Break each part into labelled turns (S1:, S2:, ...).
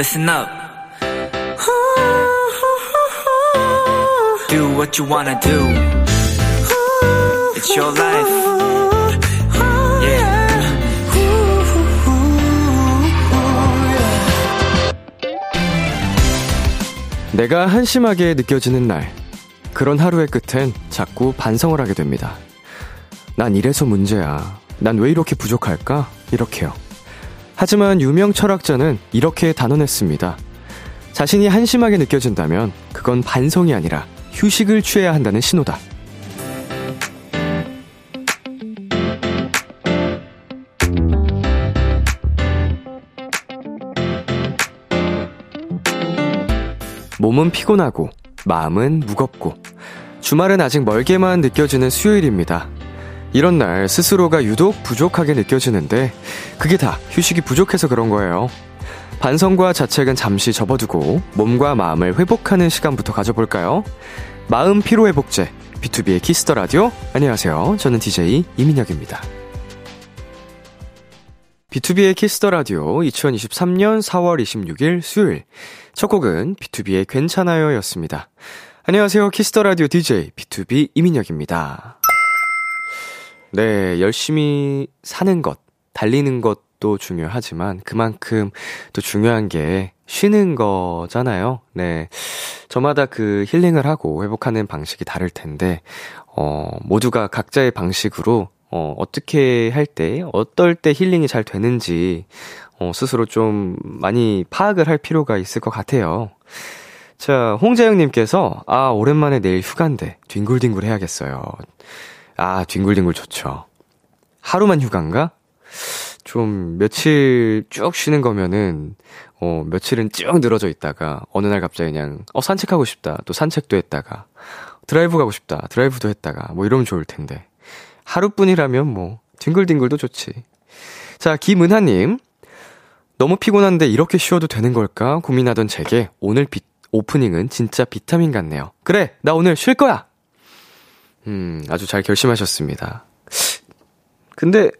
S1: listen up. Do what you wanna do. It's your life. Yeah.
S2: 내가 한심하게 느껴지는 날. 그런 하루의 끝엔 자꾸 반성을 하게 됩니다. 난 이래서 문제야. 난 왜 이렇게 부족할까? 이렇게요. 하지만 유명 철학자는 이렇게 단언했습니다. 자신이 한심하게 느껴진다면 그건 반성이 아니라 휴식을 취해야 한다는 신호다. 몸은 피곤하고 마음은 무겁고 주말은 아직 멀게만 느껴지는 수요일입니다. 이런 날 스스로가 유독 부족하게 느껴지는데 그게 다 휴식이 부족해서 그런 거예요. 반성과 자책은 잠시 접어두고 몸과 마음을 회복하는 시간부터 가져볼까요? 마음 피로 회복제 비투비의 키스 더 라디오 안녕하세요. 저는 DJ 이민혁입니다. 비투비의 키스 더 라디오 2023년 4월 26일 수요일 첫 곡은 비투비의 괜찮아요 였습니다. 안녕하세요. 키스터 라디오 DJ B2B 이민혁입니다. 네, 열심히 사는 것, 달리는 것도 중요하지만 그만큼 또 중요한 게 쉬는 거잖아요. 네. 저마다 그 힐링을 하고 회복하는 방식이 다를 텐데, 어, 모두가 각자의 방식으로 어, 어떻게 할 때, 어떨 때 힐링이 잘 되는지, 어, 스스로 좀 많이 파악을 할 필요가 있을 것 같아요. 자, 홍자영님께서, 아, 오랜만에 내일 휴가인데, 뒹굴뒹굴 해야겠어요. 아, 뒹굴뒹굴 좋죠. 하루만 휴가인가? 좀, 며칠 쭉 쉬는 거면은, 어, 며칠은 쭉 늘어져 있다가, 어느 날 갑자기 그냥, 어, 산책하고 싶다. 또 산책도 했다가, 드라이브 가고 싶다. 드라이브도 했다가, 뭐 이러면 좋을 텐데. 하루뿐이라면 뭐, 뒹굴뒹굴도 좋지. 자, 김은하님. 너무 피곤한데 이렇게 쉬어도 되는 걸까 고민하던 제게 오늘 비, 오프닝은 진짜 비타민 같네요. 그래, 나 오늘 쉴 거야! 음, 아주 잘 결심하셨습니다. 근데,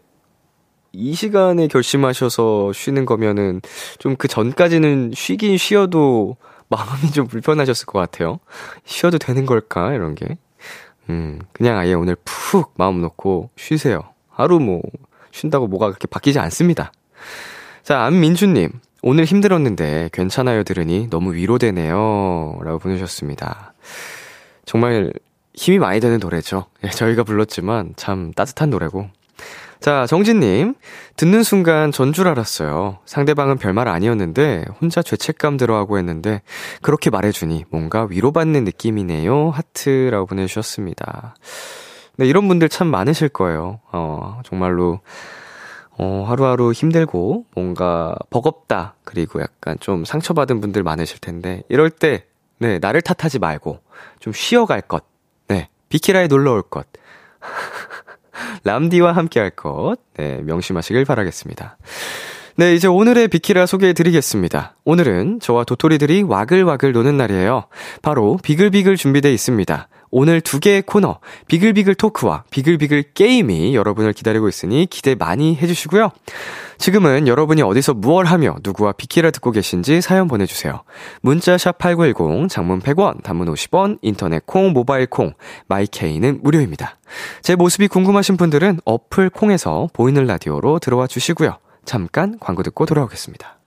S2: 이 시간에 결심하셔서 쉬는 거면은, 좀 그 전까지는 쉬긴 쉬어도 마음이 좀 불편하셨을 것 같아요. 쉬어도 되는 걸까? 이런 게. 음, 그냥 아예 오늘 푹 마음 놓고 쉬세요. 하루 뭐, 쉰다고 뭐가 그렇게 바뀌지 않습니다. 자, 안민주님. 오늘 힘들었는데 괜찮아요 들으니 너무 위로되네요. 라고 보내셨습니다. 정말 힘이 많이 되는 노래죠. 예, 저희가 불렀지만 참 따뜻한 노래고. 자, 정진님. 듣는 순간 전 줄 알았어요. 상대방은 별말 아니었는데 혼자 죄책감 들어하고 했는데 그렇게 말해주니 뭔가 위로받는 느낌이네요. 하트라고 보내주셨습니다. 네, 이런 분들 참 많으실 거예요. 어, 정말로. 어, 하루하루 힘들고 뭔가 버겁다. 그리고 약간 좀 상처받은 분들 많으실 텐데 이럴 때 네, 나를 탓하지 말고 좀 쉬어갈 것. 네, 비키라에 놀러 올 것. 람디와 함께 할 것. 네, 명심하시길 바라겠습니다. 네, 이제 오늘의 비키라 소개해 드리겠습니다. 오늘은 저와 도토리들이 와글와글 노는 날이에요. 바로 비글비글 준비되어 있습니다. 오늘 두 개의 코너, 비글비글 토크와 비글비글 게임이 여러분을 기다리고 있으니 기대 많이 해주시고요. 지금은 여러분이 어디서 무얼 하며 누구와 비키라 듣고 계신지 사연 보내주세요. 문자 샵 8910, 장문 100원, 단문 50원, 인터넷 콩, 모바일 콩, 마이케이는 무료입니다. 제 모습이 궁금하신 분들은 어플 콩에서 보이는 라디오로 들어와 주시고요. 잠깐 광고 듣고 돌아오겠습니다.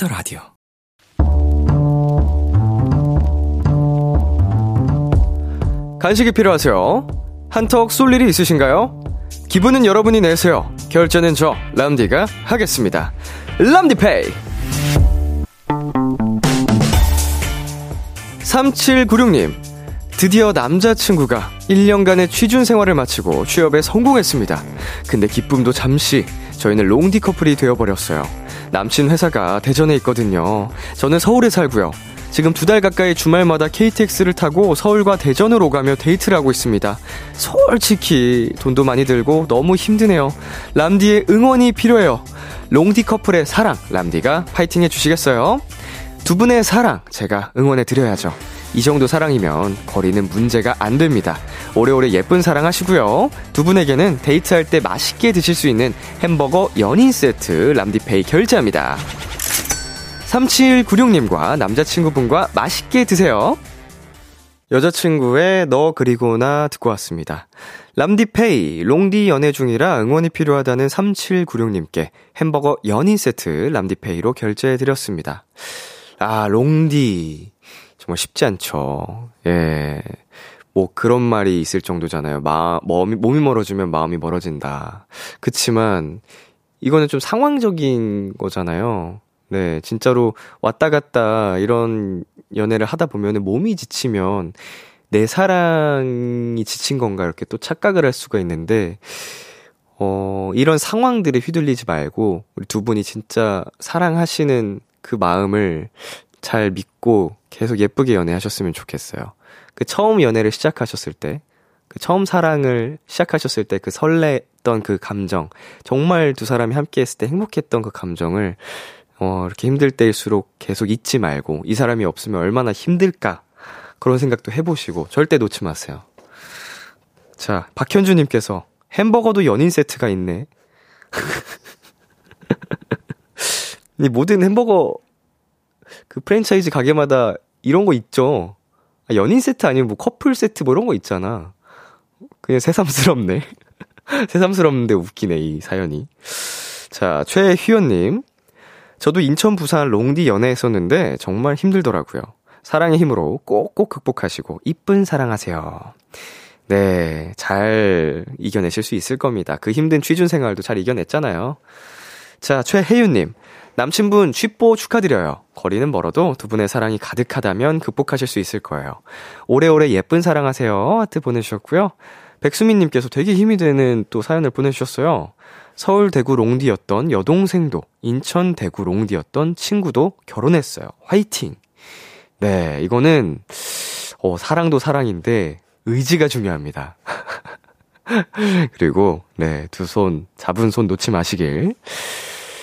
S1: Kiss the
S2: Radio. 간식이 필요하세요? 한턱 쏠 일이 있으신가요? 기분은 여러분이 내세요. 결제는 저 람디가 하겠습니다. 람디페이. 3796님. 드디어 남자친구가 1년간의 취준 생활을 마치고 취업에 성공했습니다. 근데 기쁨도 잠시 저희는 롱디 커플이 되어버렸어요. 남친 회사가 대전에 있거든요. 저는 서울에 살고요. 지금 두 달 가까이 주말마다 KTX를 타고 서울과 대전으로 오가며 데이트를 하고 있습니다. 솔직히 돈도 많이 들고 너무 힘드네요. 람디의 응원이 필요해요. 롱디 커플의 사랑, 람디가 파이팅 해주시겠어요? 두 분의 사랑, 제가 응원해 드려야죠. 이 정도 사랑이면 거리는 문제가 안 됩니다. 오래오래 예쁜 사랑 하시고요. 두 분에게는 데이트할 때 맛있게 드실 수 있는 햄버거 연인 세트 람디페이 결제합니다. 3796님과 남자친구분과 맛있게 드세요. 여자친구의 너 그리고 나 듣고 왔습니다. 람디페이, 롱디 연애 중이라 응원이 필요하다는 3796님께 햄버거 연인 세트 람디페이로 결제해드렸습니다. 아, 롱디. 정말 쉽지 않죠. 예. 뭐 그런 말이 있을 정도잖아요. 마, 몸이, 몸이 멀어지면 마음이 멀어진다. 그치만, 이거는 좀 상황적인 거잖아요. 네, 진짜로 왔다 갔다 이런 연애를 하다 보면 몸이 지치면 내 사랑이 지친 건가 이렇게 또 착각을 할 수가 있는데, 어, 이런 상황들에 휘둘리지 말고, 우리 두 분이 진짜 사랑하시는 그 마음을 잘 믿고 계속 예쁘게 연애하셨으면 좋겠어요. 그 처음 연애를 시작하셨을 때, 그 처음 사랑을 시작하셨을 때 그 설레던 그 감정, 정말 두 사람이 함께 했을 때 행복했던 그 감정을, 어, 이렇게 힘들 때일수록 계속 잊지 말고, 이 사람이 없으면 얼마나 힘들까, 그런 생각도 해보시고, 절대 놓지 마세요. 자, 박현주님께서, 햄버거도 연인 세트가 있네. 이 모든 햄버거 그 프랜차이즈 가게마다 이런 거 있죠. 아, 연인 세트 아니면 뭐 커플 세트 뭐 이런 거 있잖아. 그냥 새삼스럽네. 새삼스럽는데 웃기네, 이 사연이. 자, 최휘연님. 저도 인천, 부산 롱디 연애했었는데 정말 힘들더라고요. 사랑의 힘으로 꼭꼭 극복하시고 이쁜 사랑하세요. 네, 잘 이겨내실 수 있을 겁니다. 그 힘든 취준 생활도 잘 이겨냈잖아요. 자, 최혜윤님. 남친분 취뽀 축하드려요. 거리는 멀어도 두 분의 사랑이 가득하다면 극복하실 수 있을 거예요. 오래오래 예쁜 사랑하세요. 하트 보내주셨고요. 백수민님께서 되게 힘이 되는 또 사연을 보내주셨어요. 서울 대구 롱디였던 여동생도 인천 대구 롱디였던 친구도 결혼했어요. 화이팅! 네, 이거는, 어, 사랑도 사랑인데, 의지가 중요합니다. 그리고, 네, 두 손, 잡은 손 놓지 마시길.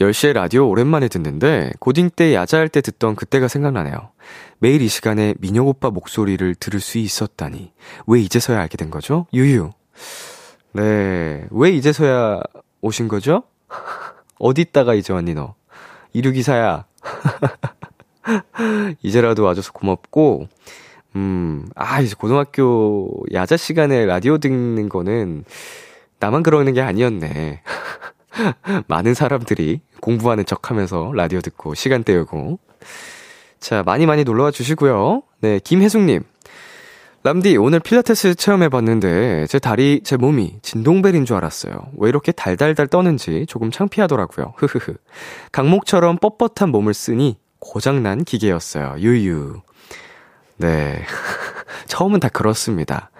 S2: 10시에 라디오 오랜만에 듣는데 고딩 때 야자할 때 듣던 그때가 생각나네요. 매일 이 시간에 민혁 오빠 목소리를 들을 수 있었다니. 왜 이제서야 알게 된 거죠? 유유. 네. 왜 이제서야 오신 거죠? 어디 있다가 이제 왔니 너? 이류기사야. 이제라도 와줘서 고맙고, 음, 아, 이제 고등학교 야자 시간에 라디오 듣는 거는 나만 그러는 게 아니었네. 많은 사람들이 공부하는 척 하면서 라디오 듣고 시간 때우고. 자, 많이 많이 놀러와 주시고요. 네, 김혜숙님. 람디, 오늘 필라테스 체험해봤는데, 제 다리, 제 몸이 진동벨인 줄 알았어요. 왜 이렇게 달달달 떠는지 조금 창피하더라고요. 흐흐흐. 강목처럼 뻣뻣한 몸을 쓰니 고장난 기계였어요. 유유. 네. 처음은 다 그렇습니다.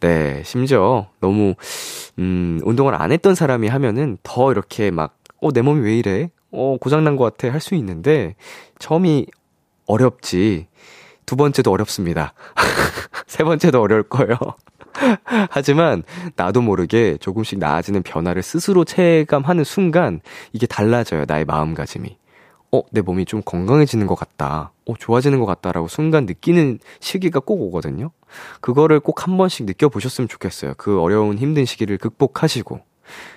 S2: 네, 심지어 너무, 음, 운동을 안 했던 사람이 하면은 더 이렇게 막, 어, 내 몸이 왜 이래? 어, 고장난 것 같아. 할 수 있는데, 처음이 어렵지. 두 번째도 어렵습니다. 세 번째도 어려울 거예요. 하지만 나도 모르게 조금씩 나아지는 변화를 스스로 체감하는 순간 이게 달라져요. 나의 마음가짐이. 어, 내 몸이 좀 건강해지는 것 같다. 어, 좋아지는 것 같다라고 순간 느끼는 시기가 꼭 오거든요. 그거를 꼭 한 번씩 느껴보셨으면 좋겠어요. 그 어려운 힘든 시기를 극복하시고.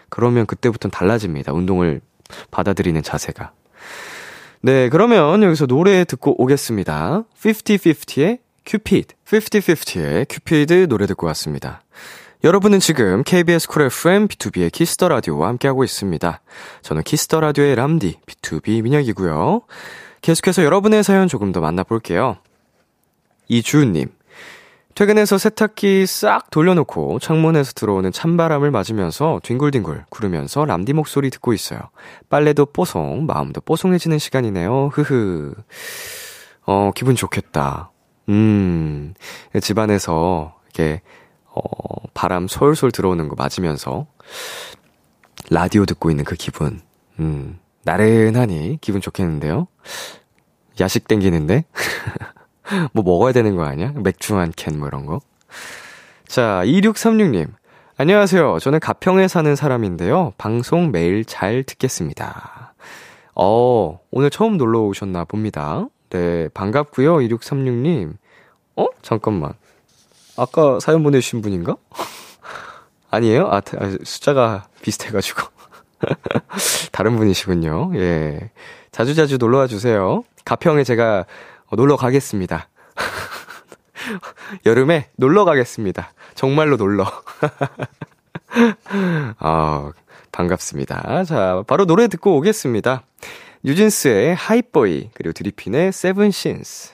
S2: 그러면 그때부터는 달라집니다. 운동을 받아들이는 자세가. 네, 그러면 여기서 노래 듣고 오겠습니다. 50-50의 큐피드. 50-50의 큐피드 노래 듣고 왔습니다. 여러분은 지금 KBS 쿨 FM B2B의 키스터 라디오와 함께하고 있습니다. 저는 키스터 라디오의 람디 B2B 민혁이고요. 계속해서 여러분의 사연 조금 더 만나볼게요. 이주은님. 퇴근해서 세탁기 싹 돌려놓고 창문에서 들어오는 찬바람을 맞으면서 뒹굴뒹굴 구르면서 람디 목소리 듣고 있어요. 빨래도 뽀송, 마음도 뽀송해지는 시간이네요. 흐흐. 어, 기분 좋겠다. 음, 집안에서 이렇게 어, 바람 솔솔 들어오는 거 맞으면서 라디오 듣고 있는 그 기분. 음, 나른하니 기분 좋겠는데요? 야식 땡기는데? 뭐 먹어야 되는 거 아니야? 맥주 한 캔 뭐 이런 거. 자, 2636님. 안녕하세요. 저는 가평에 사는 사람인데요. 방송 매일 잘 듣겠습니다. 어, 오늘 처음 놀러 오셨나 봅니다. 네, 반갑고요. 2636님. 어? 잠깐만. 아까 사연 보내주신 분인가? 아니에요? 아, 아, 숫자가 비슷해가지고. 다른 분이시군요. 예. 자주자주 놀러와 주세요. 가평에 제가 놀러 가겠습니다. 여름에 놀러 가겠습니다. 정말로 놀러. 아, 반갑습니다. 자, 바로 노래 듣고 오겠습니다. 뉴진스의 하이보이, 그리고 드리핀의 세븐신스.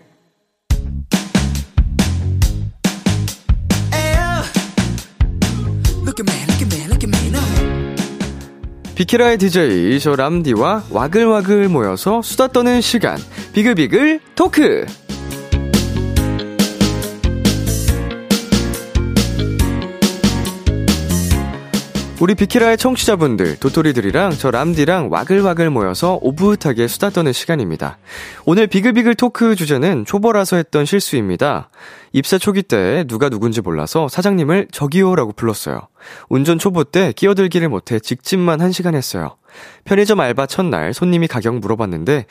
S2: 비키라의 DJ 저 람디와 와글와글 모여서 수다 떠는 시간 비글비글 토크 우리 비키라의 청취자분들, 도토리들이랑 저 람디랑 와글와글 모여서 오붓하게 수다 떠는 시간입니다. 오늘 비글비글 토크 주제는 초보라서 했던 실수입니다. 입사 초기 때 누가 누군지 몰라서 사장님을 저기요라고 불렀어요. 운전 초보 때 끼어들기를 못해 직진만 한 시간 했어요. 편의점 알바 첫날 손님이 가격 물어봤는데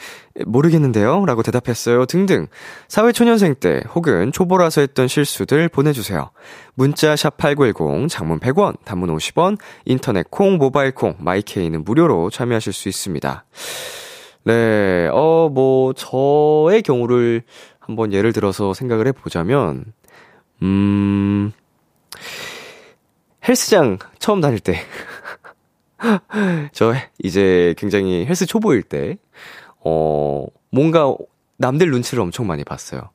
S2: 모르겠는데요? 라고 대답했어요. 등등. 사회초년생 때 혹은 초보라서 했던 실수들 보내주세요. 문자 샵8910 장문 100원 단문 50원 인터넷 콩 모바일 콩 마이케이는 무료로 참여하실 수 있습니다. 네, 어, 뭐, 저의 경우를 한번 예를 들어서 생각을 해보자면, 음, 헬스장 처음 다닐 때, 저 이제 굉장히 헬스 초보일 때, 어, 뭔가 남들 눈치를 엄청 많이 봤어요.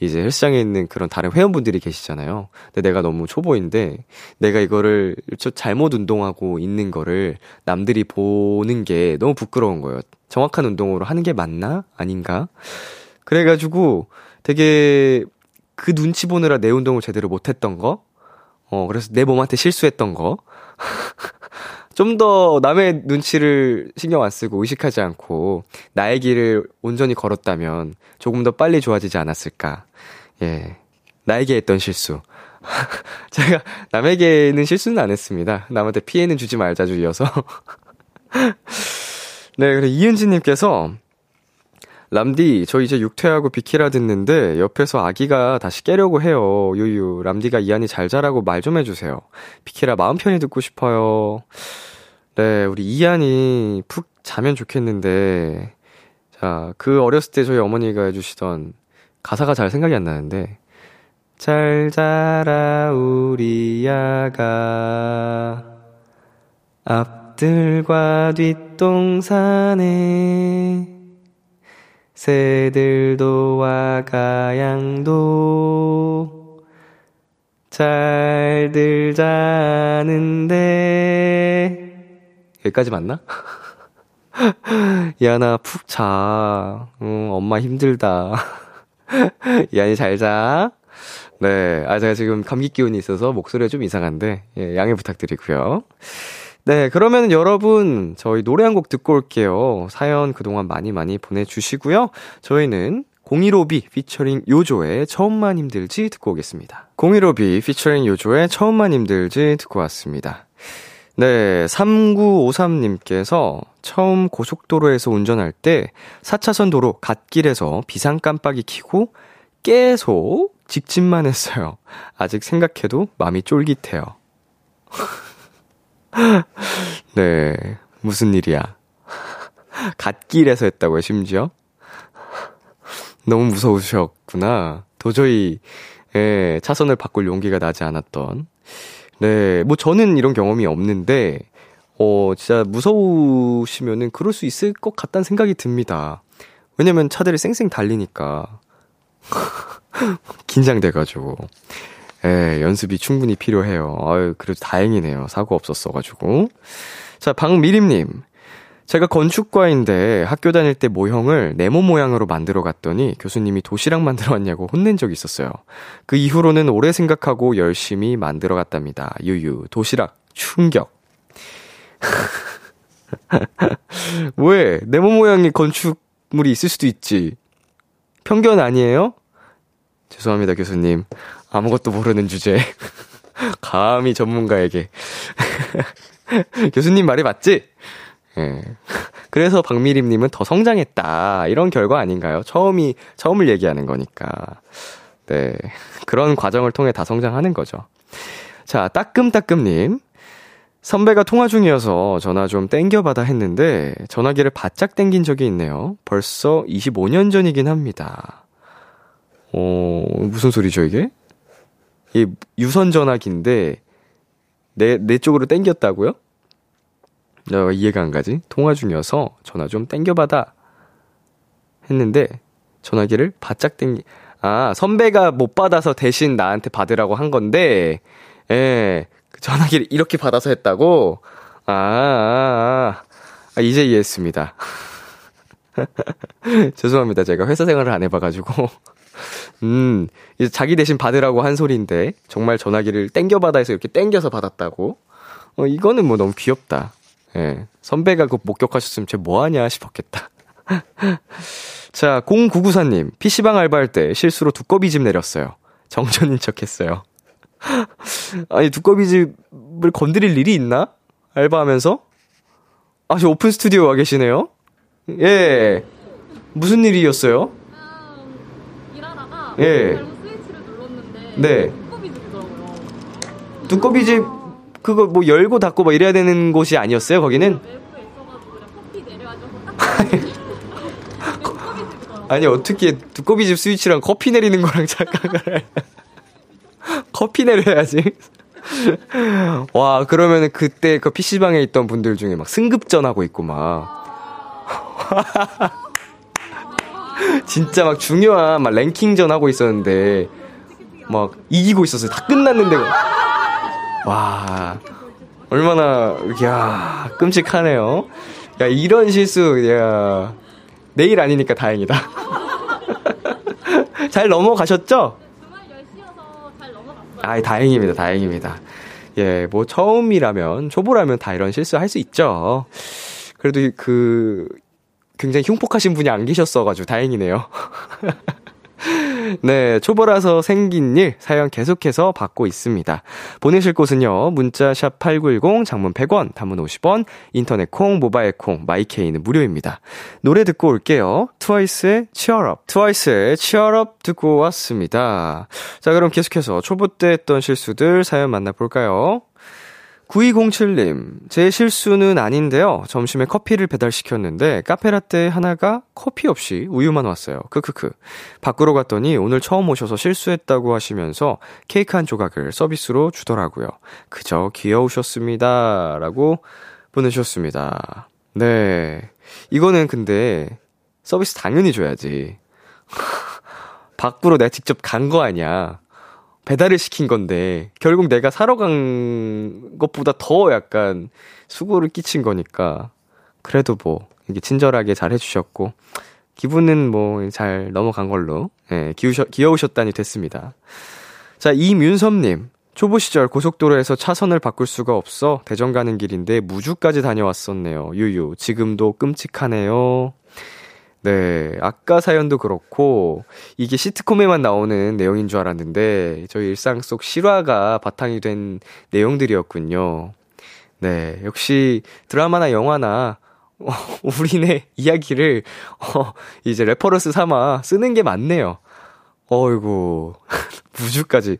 S2: 이제 헬스장에 있는 그런 다른 회원분들이 계시잖아요. 근데 내가 너무 초보인데, 내가 이거를 저 잘못 운동하고 있는 거를 남들이 보는 게 너무 부끄러운 거예요. 정확한 운동으로 하는 게 맞나? 아닌가? 그래가지고 되게 그 눈치 보느라 내 운동을 제대로 못했던 거? 어, 그래서 내 몸한테 실수했던 거? 좀 더 남의 눈치를 신경 안 쓰고 의식하지 않고 나의 길을 온전히 걸었다면 조금 더 빨리 좋아지지 않았을까. 예. 나에게 했던 실수. 제가 남에게는 실수는 안 했습니다. 남한테 피해는 주지 말자주 이어서. 네, 그래 이은지님께서 람디, 저 이제 육퇴하고 비키라 듣는데 옆에서 아기가 다시 깨려고 해요. 유유, 람디가 이한이 잘 자라고 말 좀 해주세요. 비키라 마음 편히 듣고 싶어요. 네, 우리 이한이 푹 자면 좋겠는데, 자, 그 어렸을 때 저희 어머니가 해주시던 가사가 잘 생각이 안 나는데, 잘 자라, 우리 아가. 앞들과 뒷동산에 새들도 와 가양도 잘들 자는데 여기까지 맞나? 야나 푹 자. 응, 엄마 힘들다. 야니 잘 자. 네, 아 제가 지금 감기 기운이 있어서 목소리가 좀 이상한데 예, 양해 부탁드리고요. 네, 그러면 여러분, 저희 노래 한 곡 듣고 올게요. 사연 그동안 많이 많이 보내주시고요. 저희는 015B 피처링 요조의 처음만 힘들지 듣고 오겠습니다. 015B 피처링 요조의 처음만 힘들지 듣고 왔습니다. 네, 3953님께서 처음 고속도로에서 운전할 때 4차선 도로 갓길에서 비상 깜빡이 켜고 계속 직진만 했어요. 아직 생각해도 마음이 쫄깃해요. 네, 무슨 일이야. 갓길에서 했다고요, 심지어? 너무 무서우셨구나. 도저히, 예, 차선을 바꿀 용기가 나지 않았던. 네, 뭐 저는 이런 경험이 없는데, 어, 진짜 무서우시면은 그럴 수 있을 것 같다는 생각이 듭니다. 왜냐면 차들이 쌩쌩 달리니까. 긴장돼가지고. 예, 연습이 충분히 필요해요. 아유, 그래도 다행이네요. 사고 없었어가지고. 자, 박미림님. 제가 건축과인데 학교 다닐 때 모형을 네모 모양으로 만들어 갔더니 교수님이 도시락 만들어 왔냐고 혼낸 적이 있었어요. 그 이후로는 오래 생각하고 열심히 만들어 갔답니다. 유유, 도시락, 충격. 왜? 네모 모양의 건축물이 있을 수도 있지. 편견 아니에요? 죄송합니다, 교수님. 아무것도 모르는 주제. 감히 전문가에게. 교수님 말이 맞지? 예. 그래서 박미림님은 더 성장했다. 이런 결과 아닌가요? 처음이, 처음을 얘기하는 거니까. 네. 그런 과정을 통해 다 성장하는 거죠. 자, 따끔따끔님. 선배가 통화 중이어서 전화 좀 땡겨받아 했는데 전화기를 바짝 땡긴 적이 있네요. 벌써 25년 전이긴 합니다. 어, 무슨 소리죠, 이게? 이 유선 전화기인데 내, 내 쪽으로 땡겼다고요? 어, 이해가 안 가지? 통화 중이어서 전화 좀 땡겨받아. 했는데, 전화기를 바짝 땡기, 아, 선배가 못 받아서 대신 나한테 받으라고 한 건데, 예, 그 전화기를 이렇게 받아서 했다고? 아, 아, 아, 아 이제 이해했습니다. 죄송합니다. 제가 회사 생활을 안 해봐가지고. 음, 이제 자기 대신 받으라고 한 소리인데, 정말 전화기를 땡겨받아 해서 이렇게 땡겨서 받았다고? 어, 이거는 뭐 너무 귀엽다. 예. 선배가 그 목격하셨으면 쟤 뭐하냐 싶었겠다. 자, 0994님, PC방 알바할 때 실수로 두꺼비집 내렸어요. 정전인 척 했어요. 아니, 두꺼비집을 건드릴 일이 있나? 알바하면서? 아, 저 오픈 스튜디오 와 계시네요? 예. 무슨 일이었어요? 예.
S3: 스위치를 눌렀는데
S2: 네.
S3: 두꺼비집이더라고요.
S2: 두꺼비집, 그거 뭐 열고 닫고 뭐 이래야 되는 곳이 아니었어요, 거기는?
S3: 두꺼비집이더라고요.
S2: 아니, 어떻게 두꺼비집 스위치랑 커피 내리는 거랑 착각을 해. 커피 내려야지. 와, 그러면은 그때 그 PC방에 있던 분들 중에 막 승급전하고 있고 막. 진짜 막 중요한 막 랭킹전 하고 있었는데 막 이기고 있었어요. 다 끝났는데. 와. 얼마나 야, 끔찍하네요. 야, 이런 실수 야. 내일 아니니까 다행이다. 잘 넘어가셨죠?
S3: 주말 10시여서 잘 넘어갔어요.
S2: 아이, 다행입니다, 다행입니다. 예, 뭐, 처음이라면, 초보라면 다 이런 실수 할 수 있죠. 그래도 그, 굉장히 흉폭하신 분이 안 계셨어가지고 다행이네요. 네, 초보라서 생긴 일 사연 계속해서 받고 있습니다. 보내실 곳은요. 문자 샵 8910 장문 100원, 단문 50원, 인터넷 콩, 모바일 콩, 마이케이는 무료입니다. 노래 듣고 올게요. 트와이스의 Up. 트와이스의 Up 듣고 왔습니다. 자, 그럼 계속해서 초보 때 했던 실수들 사연 만나 볼까요? 9207님, 제 실수는 아닌데요. 점심에 커피를 배달시켰는데 카페라떼 하나가 커피 없이 우유만 왔어요. 크크크. 밖으로 갔더니 오늘 처음 오셔서 실수했다고 하시면서 케이크 한 조각을 서비스로 주더라고요. 그저 귀여우셨습니다. 라고 보내주셨습니다. 네. 이거는 근데 서비스 당연히 줘야지. 밖으로 내가 직접 간 거 아니야. 배달을 시킨 건데 결국 내가 사러 간 것보다 더 약간 수고를 끼친 거니까 그래도 뭐 이게 친절하게 잘 해주셨고 기분은 뭐 잘 넘어간 걸로 예, 귀우셔, 귀여우셨다니 됐습니다. 자 이윤섭님 초보 시절 고속도로에서 차선을 바꿀 수가 없어 대전 가는 길인데 무주까지 다녀왔었네요. 유유 지금도 끔찍하네요. 네, 아까 사연도 그렇고, 이게 시트콤에만 나오는 내용인 줄 알았는데, 저희 일상 속 실화가 바탕이 된 내용들이었군요. 네, 역시 드라마나 영화나 어, 우리네 이야기를 어, 이제 reference 삼아 쓰는 게 맞네요. 어이구 무주까지.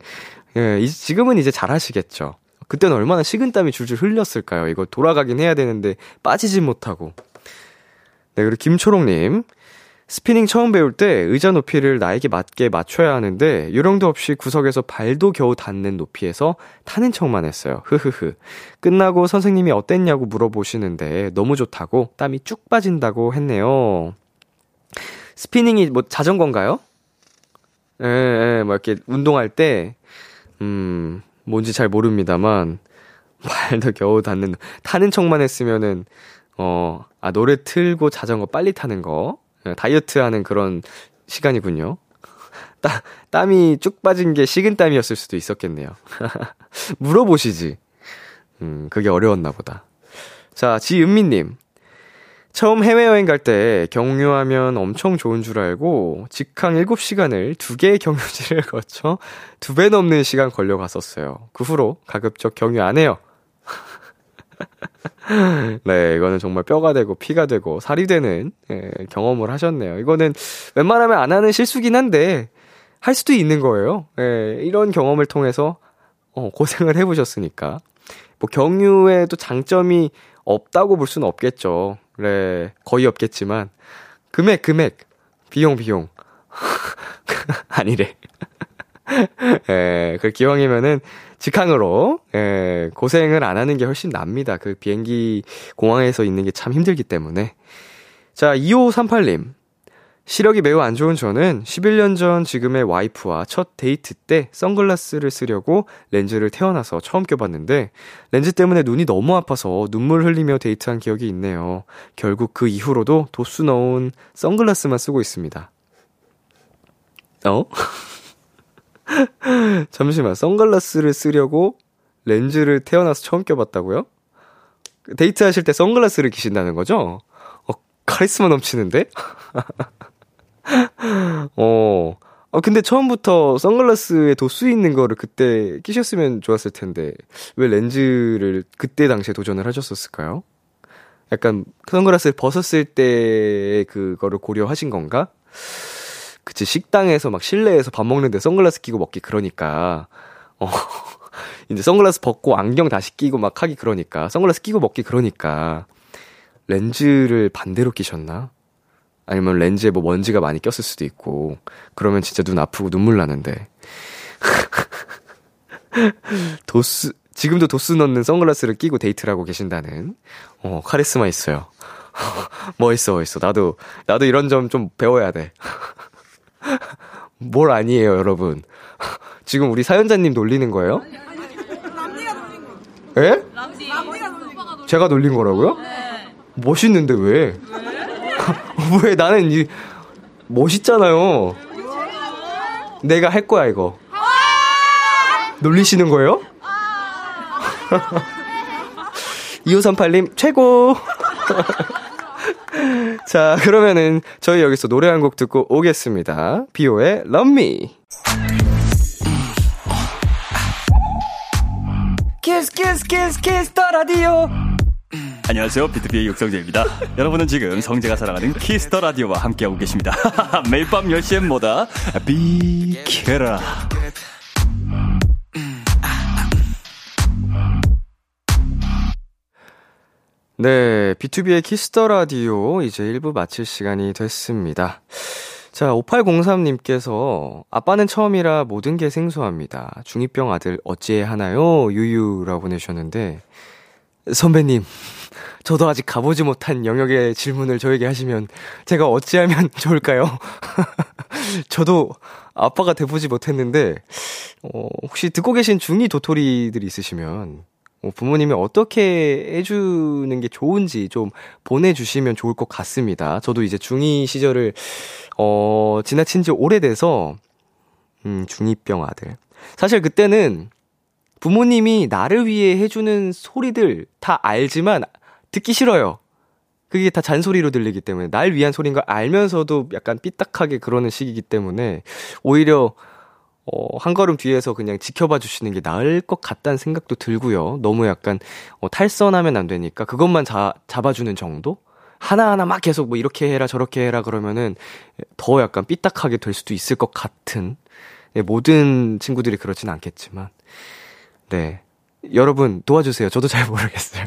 S2: 예, 이, 지금은 이제 잘하시겠죠. 그때는 얼마나 식은땀이 줄줄 흘렸을까요? 이거 돌아가긴 해야 되는데 빠지진 못하고. 네, 그리고 김초롱님. 스피닝 처음 배울 때 의자 높이를 나에게 맞게 맞춰야 하는데 요령도 없이 구석에서 발도 겨우 닿는 높이에서 타는 척만 했어요. 흐흐흐. 끝나고 선생님이 어땠냐고 물어보시는데 너무 좋다고 땀이 쭉 빠진다고 했네요. Spinning이 뭐 자전거인가요? 예, 예, 뭐 이렇게 운동할 때, 음, 뭔지 잘 모릅니다만, 발도 겨우 닿는, 타는 척만 했으면은, 어, 아, 노래 틀고 자전거 빨리 타는 거. 예, 다이어트 하는 그런 시간이군요. 따, 땀이 쭉 빠진 게 식은땀이었을 수도 있었겠네요. 물어보시지. 음, 그게 어려웠나 보다. 자, 지은미님. 처음 해외여행 갈 때 경유하면 엄청 좋은 줄 알고 직항 7시간을 두 개의 경유지를 거쳐 두 배 넘는 시간 걸려 갔었어요. 그 후로 가급적 경유 안 해요. 네, 이거는 정말 뼈가 되고 피가 되고 살이 되는 예, 경험을 하셨네요. 이거는 웬만하면 안 하는 실수긴 한데 할 수도 있는 거예요. 예, 이런 경험을 통해서 어, 고생을 해보셨으니까 뭐 경유에도 장점이 없다고 볼 수는 없겠죠. 네, 거의 없겠지만 금액 금액 비용 비용 아니래. 예, 그 기왕이면은 직항으로 예, 고생을 안 하는 게 훨씬 낫습니다. 그 비행기 공항에서 있는 게 참 힘들기 때문에. 자, 2538님. 시력이 매우 안 좋은 저는 11년 전 지금의 와이프와 첫 데이트 때 선글라스를 쓰려고 렌즈를 태어나서 처음 껴봤는데 렌즈 때문에 눈이 너무 아파서 눈물 흘리며 데이트한 기억이 있네요. 결국 그 이후로도 도수 넣은 선글라스만 쓰고 있습니다. 어? 잠시만, 선글라스를 쓰려고 렌즈를 태어나서 처음 껴봤다고요? 데이트 하실 때 선글라스를 끼신다는 거죠? 어, 카리스마 넘치는데? 어, 어, 근데 처음부터 선글라스에 도수 있는 거를 그때 끼셨으면 좋았을 텐데, 왜 렌즈를 그때 당시에 도전을 하셨었을까요? 약간 선글라스를 벗었을 때 그거를 고려하신 건가? 그치, 식당에서 막 실내에서 밥 먹는데 선글라스 끼고 먹기 그러니까, 어, 이제 선글라스 벗고 안경 다시 끼고 막 하기 그러니까, 선글라스 끼고 먹기 그러니까, 렌즈를 반대로 끼셨나? 아니면 렌즈에 뭐 먼지가 많이 꼈을 수도 있고, 그러면 진짜 눈 아프고 눈물 나는데. 도스, 지금도 도스 넣는 선글라스를 끼고 데이트를 하고 계신다는, 어, 카리스마 있어요. 멋있어, 멋있어. 나도, 나도 이런 점 좀 배워야 돼. 뭘 아니에요, 여러분. 지금 우리 사연자님 놀리는 거예요? 예? 제가 놀린 거라고요? 멋있는데 왜? 왜 나는 이 멋있잖아요. 내가 할 거야 이거. 놀리시는 거예요? 2538님 최고. 자, 그러면은 저희 여기서 노래 한 곡 듣고 오겠습니다. 비오의 Love Me.
S4: Kiss kiss kiss Kiss the Radio 안녕하세요. BTOB의 육성재입니다. 여러분은 지금 성재가 사랑하는 Kiss the Radio와 함께하고 계십니다. 매일 밤 10시엔 뭐다? 비키라
S2: 네, B2B의 키스터 라디오 이제 1부 마칠 시간이 됐습니다. 자, 5803님께서 아빠는 처음이라 모든 게 생소합니다. 중2병 아들 어찌해 하나요? 유유라고 보내셨는데 선배님, 저도 아직 가보지 못한 영역의 질문을 저에게 하시면 제가 어찌하면 좋을까요? 저도 아빠가 돼보지 못했는데 어, 혹시 듣고 계신 중2 도토리들이 있으시면 뭐 부모님이 어떻게 해주는 게 좋은지 좀 보내주시면 좋을 것 같습니다. 저도 이제 중2 시절을, 어, 지나친 지 오래돼서, 음, 중2병 아들. 사실 그때는 부모님이 나를 위해 해주는 소리들 다 알지만 듣기 싫어요. 그게 다 잔소리로 들리기 때문에 날 위한 소리인 걸 알면서도 약간 삐딱하게 그러는 시기이기 때문에 오히려 어, 한 걸음 뒤에서 그냥 지켜봐 주시는 게 나을 것 같다는 생각도 들고요. 너무 약간, 어, 탈선하면 안 되니까 그것만 자, 잡아주는 정도? 하나하나 막 계속 뭐 이렇게 해라 저렇게 해라 그러면은 더 약간 삐딱하게 될 수도 있을 것 같은 네, 모든 친구들이 그렇진 않겠지만 네 여러분 도와주세요 저도 잘 모르겠어요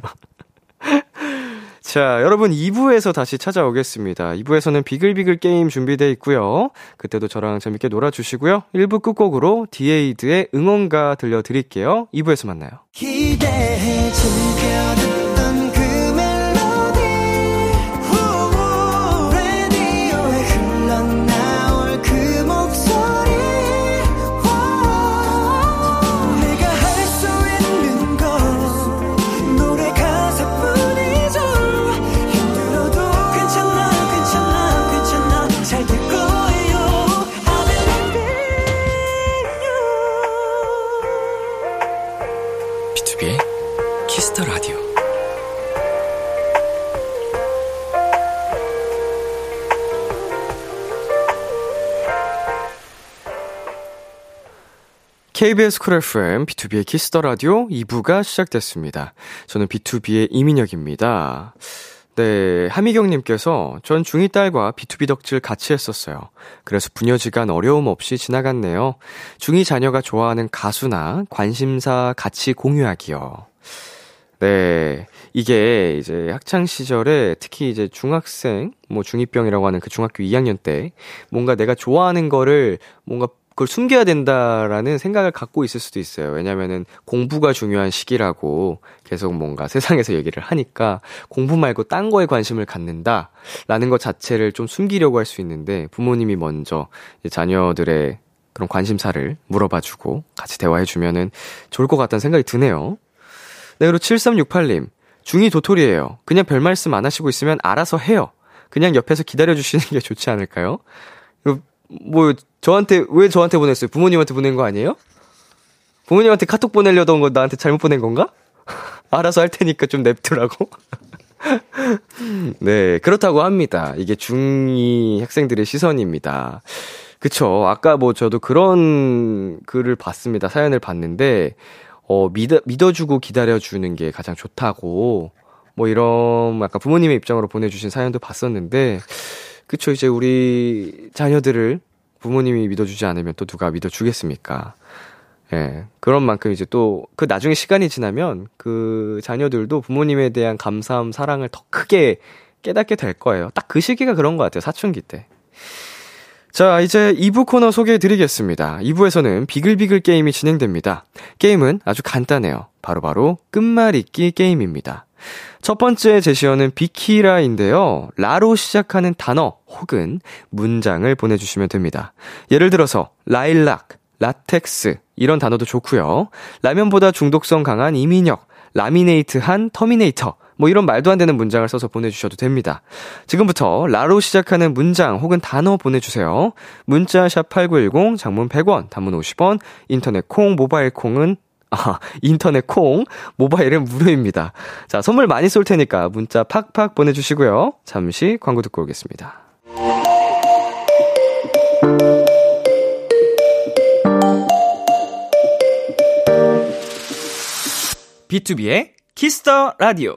S2: 자, 여러분 2부에서 다시 찾아오겠습니다. 2부에서는 비글비글 게임 준비되어 있고요. 그때도 저랑 재밌게 놀아주시고요. 1부 끝곡으로 디에이드의 응원가 들려드릴게요. 2부에서 만나요. 기대해 KBS 쿨 FM, B2B의 키스터 라디오 2부가 시작됐습니다. 저는 BTOB의 이민혁입니다. 네, 하미경님께서 전 중2 딸과 BTOB 덕질 같이 했었어요. 그래서 부녀지간 어려움 없이 지나갔네요. 중2 자녀가 좋아하는 가수나 관심사 같이 공유하기요. 네. 이게 이제 학창 시절에 특히 이제 중학생, 뭐 중2병이라고 하는 그 중학교 2학년 때 뭔가 내가 좋아하는 거를 뭔가 그걸 숨겨야 된다라는 생각을 갖고 있을 수도 있어요. 왜냐면은 공부가 중요한 시기라고 계속 뭔가 세상에서 얘기를 하니까 공부 말고 딴 거에 관심을 갖는다라는 것 자체를 좀 숨기려고 할 수 있는데 부모님이 먼저 자녀들의 그런 관심사를 물어봐주고 같이 대화해주면은 좋을 것 같다는 생각이 드네요. 네, 그리고 7368님. 중2 도토리예요. 그냥 별 말씀 안 하시고 있으면 알아서 해요. 그냥 옆에서 기다려주시는 게 좋지 않을까요? 뭐, 저한테, 왜 저한테 보냈어요? 부모님한테 보낸 거 아니에요? 부모님한테 카톡 보내려던 거 나한테 잘못 보낸 건가? 알아서 할 테니까 좀 냅두라고? 네, 그렇다고 합니다. 이게 중2 학생들의 시선입니다. 그쵸. 아까 뭐 저도 그런 글을 봤습니다. 사연을 봤는데, 어, 믿어, 믿어주고 기다려주는 게 가장 좋다고, 뭐 이런, 약간 부모님의 입장으로 보내주신 사연도 봤었는데, 그쵸. 이제 우리 자녀들을 부모님이 믿어주지 않으면 또 누가 믿어주겠습니까? 예. 그런 만큼 이제 또, 그 나중에 시간이 지나면 그 자녀들도 부모님에 대한 감사함, 사랑을 더 크게 깨닫게 될 거예요. 딱 그 시기가 그런 것 같아요. 사춘기 때. 자, 이제 2부 코너 소개해 드리겠습니다. 2부에서는 비글비글 게임이 진행됩니다. 게임은 아주 간단해요. 바로바로 끝말잇기 게임입니다. 첫 번째 제시어는 비키라인데요. 라로 시작하는 단어 혹은 문장을 보내주시면 됩니다. 예를 들어서 라일락, 라텍스 이런 단어도 좋고요. 라면보다 중독성 강한 이민혁, 라미네이트한 터미네이터 뭐 이런 말도 안 되는 문장을 써서 보내주셔도 됩니다. 지금부터 라로 시작하는 문장 혹은 단어 보내주세요. 문자 샵 8910 장문 100원 단문 50원 인터넷 콩 모바일 콩은 아, 인터넷 콩, 모바일은 무료입니다. 자, 선물 많이 쏠 테니까 문자 팍팍 보내주시고요. 잠시 광고 듣고 오겠습니다.
S1: B2B의 키스터 라디오.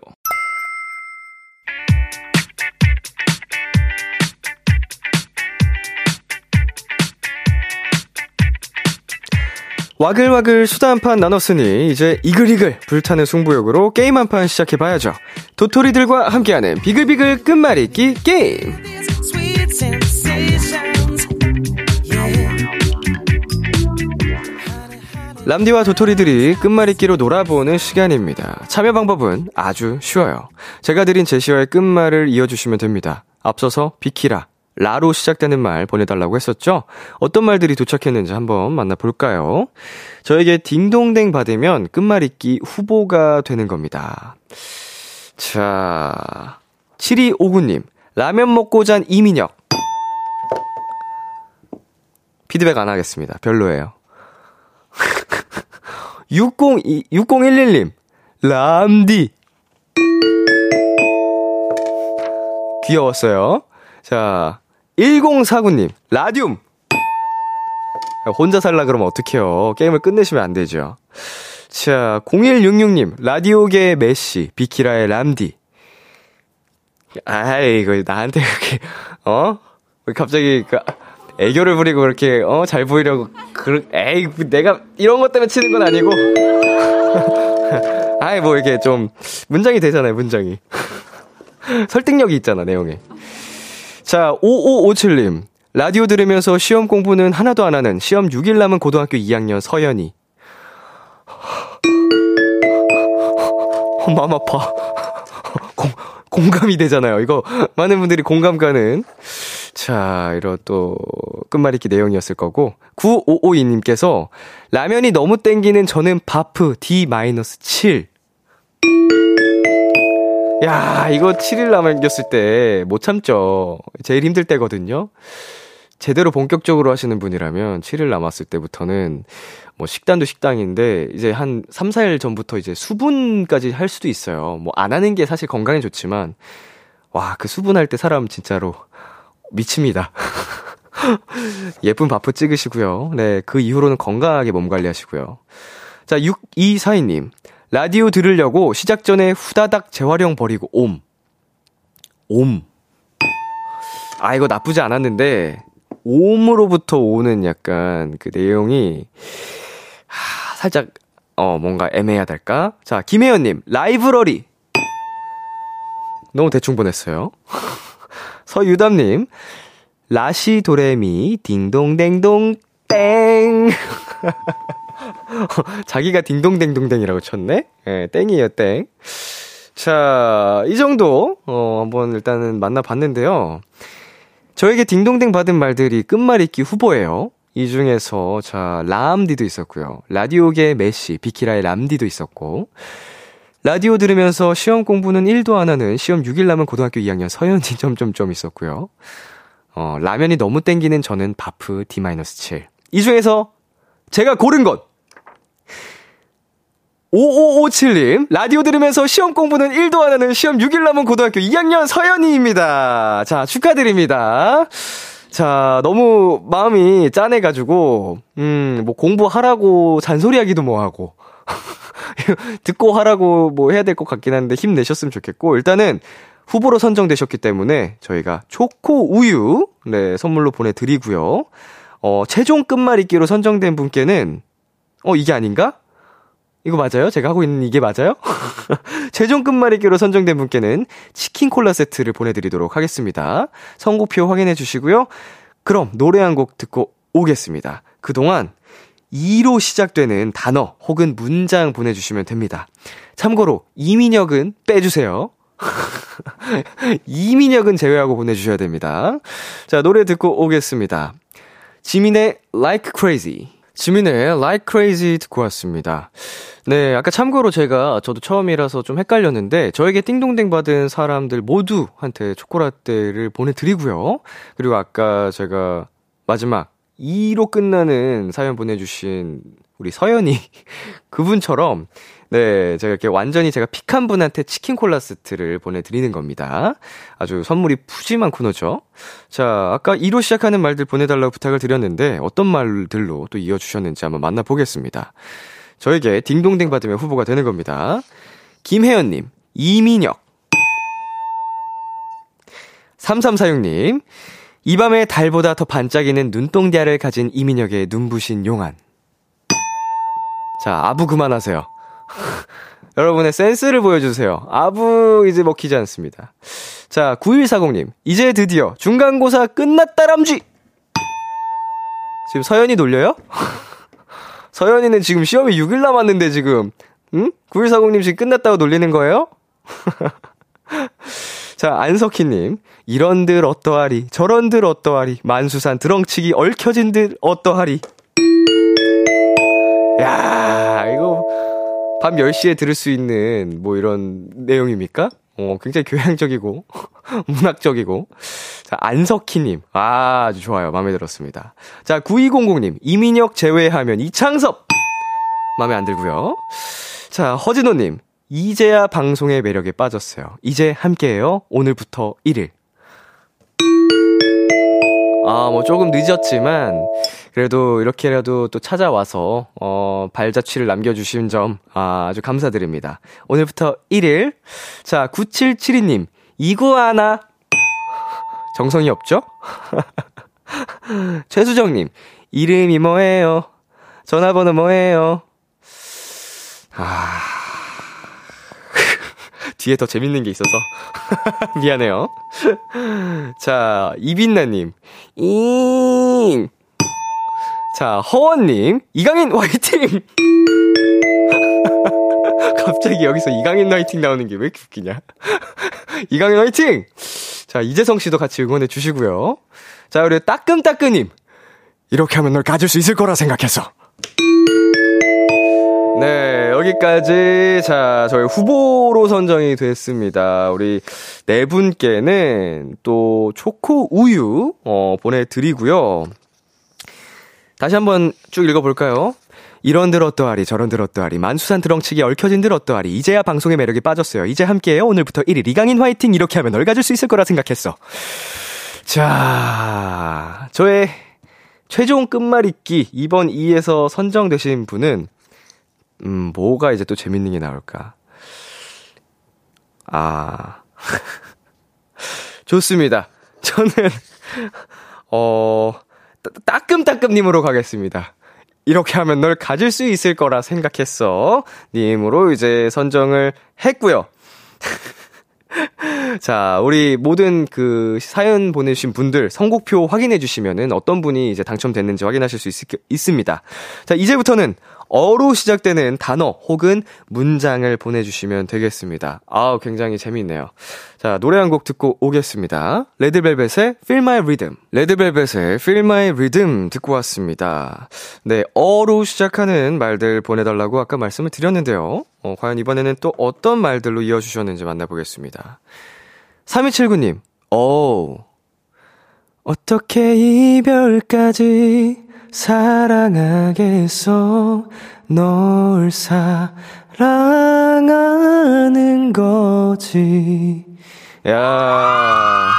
S2: 와글와글 수다 한 판 나눴으니 이제 이글이글 불타는 승부욕으로 게임 한 판 시작해봐야죠. 도토리들과 함께하는 비글비글 끝말잇기 게임. 람디와 도토리들이 끝말잇기로 놀아보는 시간입니다. 참여 방법은 아주 쉬워요. 제가 드린 제시어의 끝말을 이어주시면 됩니다. 앞서서 비키라, 라로 시작되는 말 보내달라고 했었죠? 어떤 말들이 도착했는지 한번 만나볼까요? 저에게 딩동댕 받으면 끝말잇기 후보가 되는 겁니다. 자, 7259님, 라면 먹고 잔 이민혁. 피드백 안 하겠습니다. 별로예요. 60, 6011님, 람디. 귀여웠어요. 자, 1049님, 라듐. 혼자 살라 그러면 어떡해요. 게임을 끝내시면 안 되죠. 자, 0166님, 라디오계의 메시, 비키라의 람디. 아이, 이거 나한테 그렇게, 어? 왜 갑자기, 그, 애교를 부리고 그렇게, 어? 잘 보이려고, 그, 에이, 내가 이런 것 때문에 치는 건 아니고. 아이, 뭐 이게 좀, 문장이 되잖아요, 문장이. 설득력이 있잖아, 내용에. 자, 5557님. 라디오 들으면서 시험 공부는 하나도 안 하는 시험 6일 남은 고등학교 2학년 서연이. 어, 마음 아파. 공, 공감이 되잖아요. 이거 많은 분들이 공감 가는. 자, 이런 또 끝말잇기 내용이었을 거고. 9552님께서 라면이 너무 땡기는 저는 바프 D-7. 야, 이거 7일 남겼을 때 못 참죠. 제일 힘들 때거든요. 제대로 본격적으로 하시는 분이라면 7일 남았을 때부터는 뭐 식단도 식당인데 이제 한 3, 4일 전부터 이제 수분까지 할 수도 있어요. 뭐 안 하는 게 사실 건강에 좋지만 와, 그 수분할 때 사람 진짜로 미칩니다. 예쁜 바프 찍으시고요. 네, 그 이후로는 건강하게 몸 관리하시고요. 자, 6242님. 라디오 들으려고 시작 전에 후다닥 재활용 버리고 옴. 옴. 아, 이거 나쁘지 않았는데, 옴으로부터 오는 약간 그 내용이, 하, 살짝, 어, 뭔가 애매하달까? 자, 김혜연님, 라이브러리. 너무 대충 보냈어요. 서유담님, 라시 도레미, 딩동댕동, 땡. 자기가 딩동댕동댕이라고 쳤네? 예, 땡이에요, 땡. 자, 이 정도, 어, 한번 일단은 만나봤는데요. 저에게 딩동댕 받은 말들이 끝말잇기 후보예요. 이 중에서, 자, 람디도 있었고요. 라디오계 메시, 비키라의 람디도 있었고, 라디오 들으면서 시험 공부는 1도 안 하는 시험 6일 남은 고등학교 2학년 서현이 점점점 있었고요. 어, 라면이 너무 땡기는 저는 바프 D-7. 이 중에서 제가 고른 것! 5557님, 라디오 들으면서 시험 공부는 1도 안 하는 시험 6일 남은 고등학교 2학년 서연이입니다. 자, 축하드립니다. 자, 너무 마음이 짠해가지고, 음, 뭐 공부하라고 잔소리하기도 뭐하고. 듣고 하라고 뭐 해야 될 것 같긴 한데 힘내셨으면 좋겠고, 일단은 후보로 선정되셨기 때문에 저희가 초코 우유, 네, 선물로 보내드리고요. 어, 최종 끝말잇기로 선정된 분께는, 어, 이게 아닌가? 이거 맞아요? 제가 하고 있는 이게 맞아요? 최종 끝말잇기로 선정된 분께는 치킨 콜라 세트를 보내드리도록 하겠습니다. 선곡표 확인해 주시고요. 그럼 노래 한 곡 듣고 오겠습니다. 그동안 2로 시작되는 단어 혹은 문장 보내주시면 됩니다. 참고로 이민혁은 빼주세요. 이민혁은 제외하고 보내주셔야 됩니다. 자, 노래 듣고 오겠습니다. 지민의 Like Crazy. 지민의 Like Crazy 듣고 왔습니다. 네, 아까 참고로 제가 저도 처음이라서 좀 헷갈렸는데 저에게 띵동댕 받은 사람들 모두한테 초코라떼를 보내드리고요. 그리고 아까 제가 마지막 2로 끝나는 사연 보내주신 우리 서연이 그분처럼 네, 제가 이렇게 완전히 제가 픽한 분한테 치킨 콜라 세트를 보내드리는 겁니다. 아주 선물이 푸짐한 코너죠. 자, 아까 2로 시작하는 말들 보내달라고 부탁을 드렸는데 어떤 말들로 또 이어주셨는지 한번 만나보겠습니다. 저에게 딩동댕 받으면 후보가 되는 겁니다. 김혜연님, 이민혁. 3346님, 이 밤에 달보다 더 반짝이는 눈동자를 가진 이민혁의 눈부신 용안. 자, 아부 그만하세요. 여러분의 센스를 보여주세요. 아부 이제 먹히지 않습니다. 자, 9140님. 이제 드디어 중간고사 끝났다람쥐! 지금 서연이 놀려요? 서연이는 지금 시험이 6일 남았는데 지금, 응? 9140님 지금 끝났다고 놀리는 거예요? 자, 안석희님. 이런들 어떠하리, 저런들 어떠하리, 만수산 드렁치기 얽혀진들 어떠하리. 야 이거 밤 10시에 들을 수 있는 뭐 이런 내용입니까? 어, 굉장히 교양적이고, 문학적이고. 자, 안석희님. 아, 아주 좋아요. 마음에 들었습니다. 자, 9200님. 이민혁 제외하면 이창섭! 마음에 안 들고요. 자, 허진호님. 이제야 방송의 매력에 빠졌어요. 이제 함께해요. 오늘부터 1일. 아, 뭐 조금 늦었지만, 그래도 이렇게라도 또 찾아와서, 어, 발자취를 남겨 주신 점, 아, 아주 감사드립니다. 오늘부터 1일. 자, 9772님, 이구아나. 정성이 없죠? 최수정님, 이름이 뭐예요? 전화번호 뭐예요? 아. 뒤에 더 재밌는 게 있어서. 미안해요. 자, 이빈나님. 잉! 자, 허원님. 이강인 화이팅! 갑자기 여기서 이강인 화이팅 나오는 게 왜 이렇게 웃기냐? 이강인 화이팅! 자, 이재성 씨도 같이 응원해 주시고요. 자, 우리 따끔따끔님. 이렇게 하면 널 가질 수 있을 거라 생각했어. 네, 여기까지, 자, 저희 후보로 선정이 됐습니다. 우리 네 분께는 또 초코 우유, 어, 보내드리고요. 다시 한번 쭉 읽어볼까요? 이런 들 어떠하리 저런 들 어떠하리 만수산 드렁치기 얽혀진 들 어떠하리 이제야 방송의 매력에 빠졌어요. 이제 함께해요. 오늘부터 1일 이강인 화이팅 이렇게 하면 널 가질 수 있을 거라 생각했어. 자, 저의 최종 끝말잇기 이번 2에서 선정되신 분은 음, 뭐가 이제 또 재밌는 게 나올까? 아. 좋습니다. 저는, 어, 따끔따끔님으로 가겠습니다. 이렇게 하면 널 가질 수 있을 거라 생각했어. 님으로 이제 선정을 했고요. 자, 우리 모든 그 사연 보내주신 분들 선곡표 확인해 주시면은 어떤 분이 이제 당첨됐는지 확인하실 수 있, 있습니다. 자, 이제부터는 어로 시작되는 단어 혹은 문장을 보내주시면 되겠습니다. 아우, 굉장히 재미있네요. 자, 노래 한 곡 듣고 오겠습니다. 레드벨벳의 Feel My Rhythm. 레드벨벳의 Feel My Rhythm 듣고 왔습니다. 네, 어로 시작하는 말들 보내달라고 아까 말씀을 드렸는데요. 어, 과연 이번에는 또 어떤 말들로 이어주셨는지 만나보겠습니다. 3279님, 오. 어떻게 이별까지 사랑하겠어 널 사랑하는 거지. 야.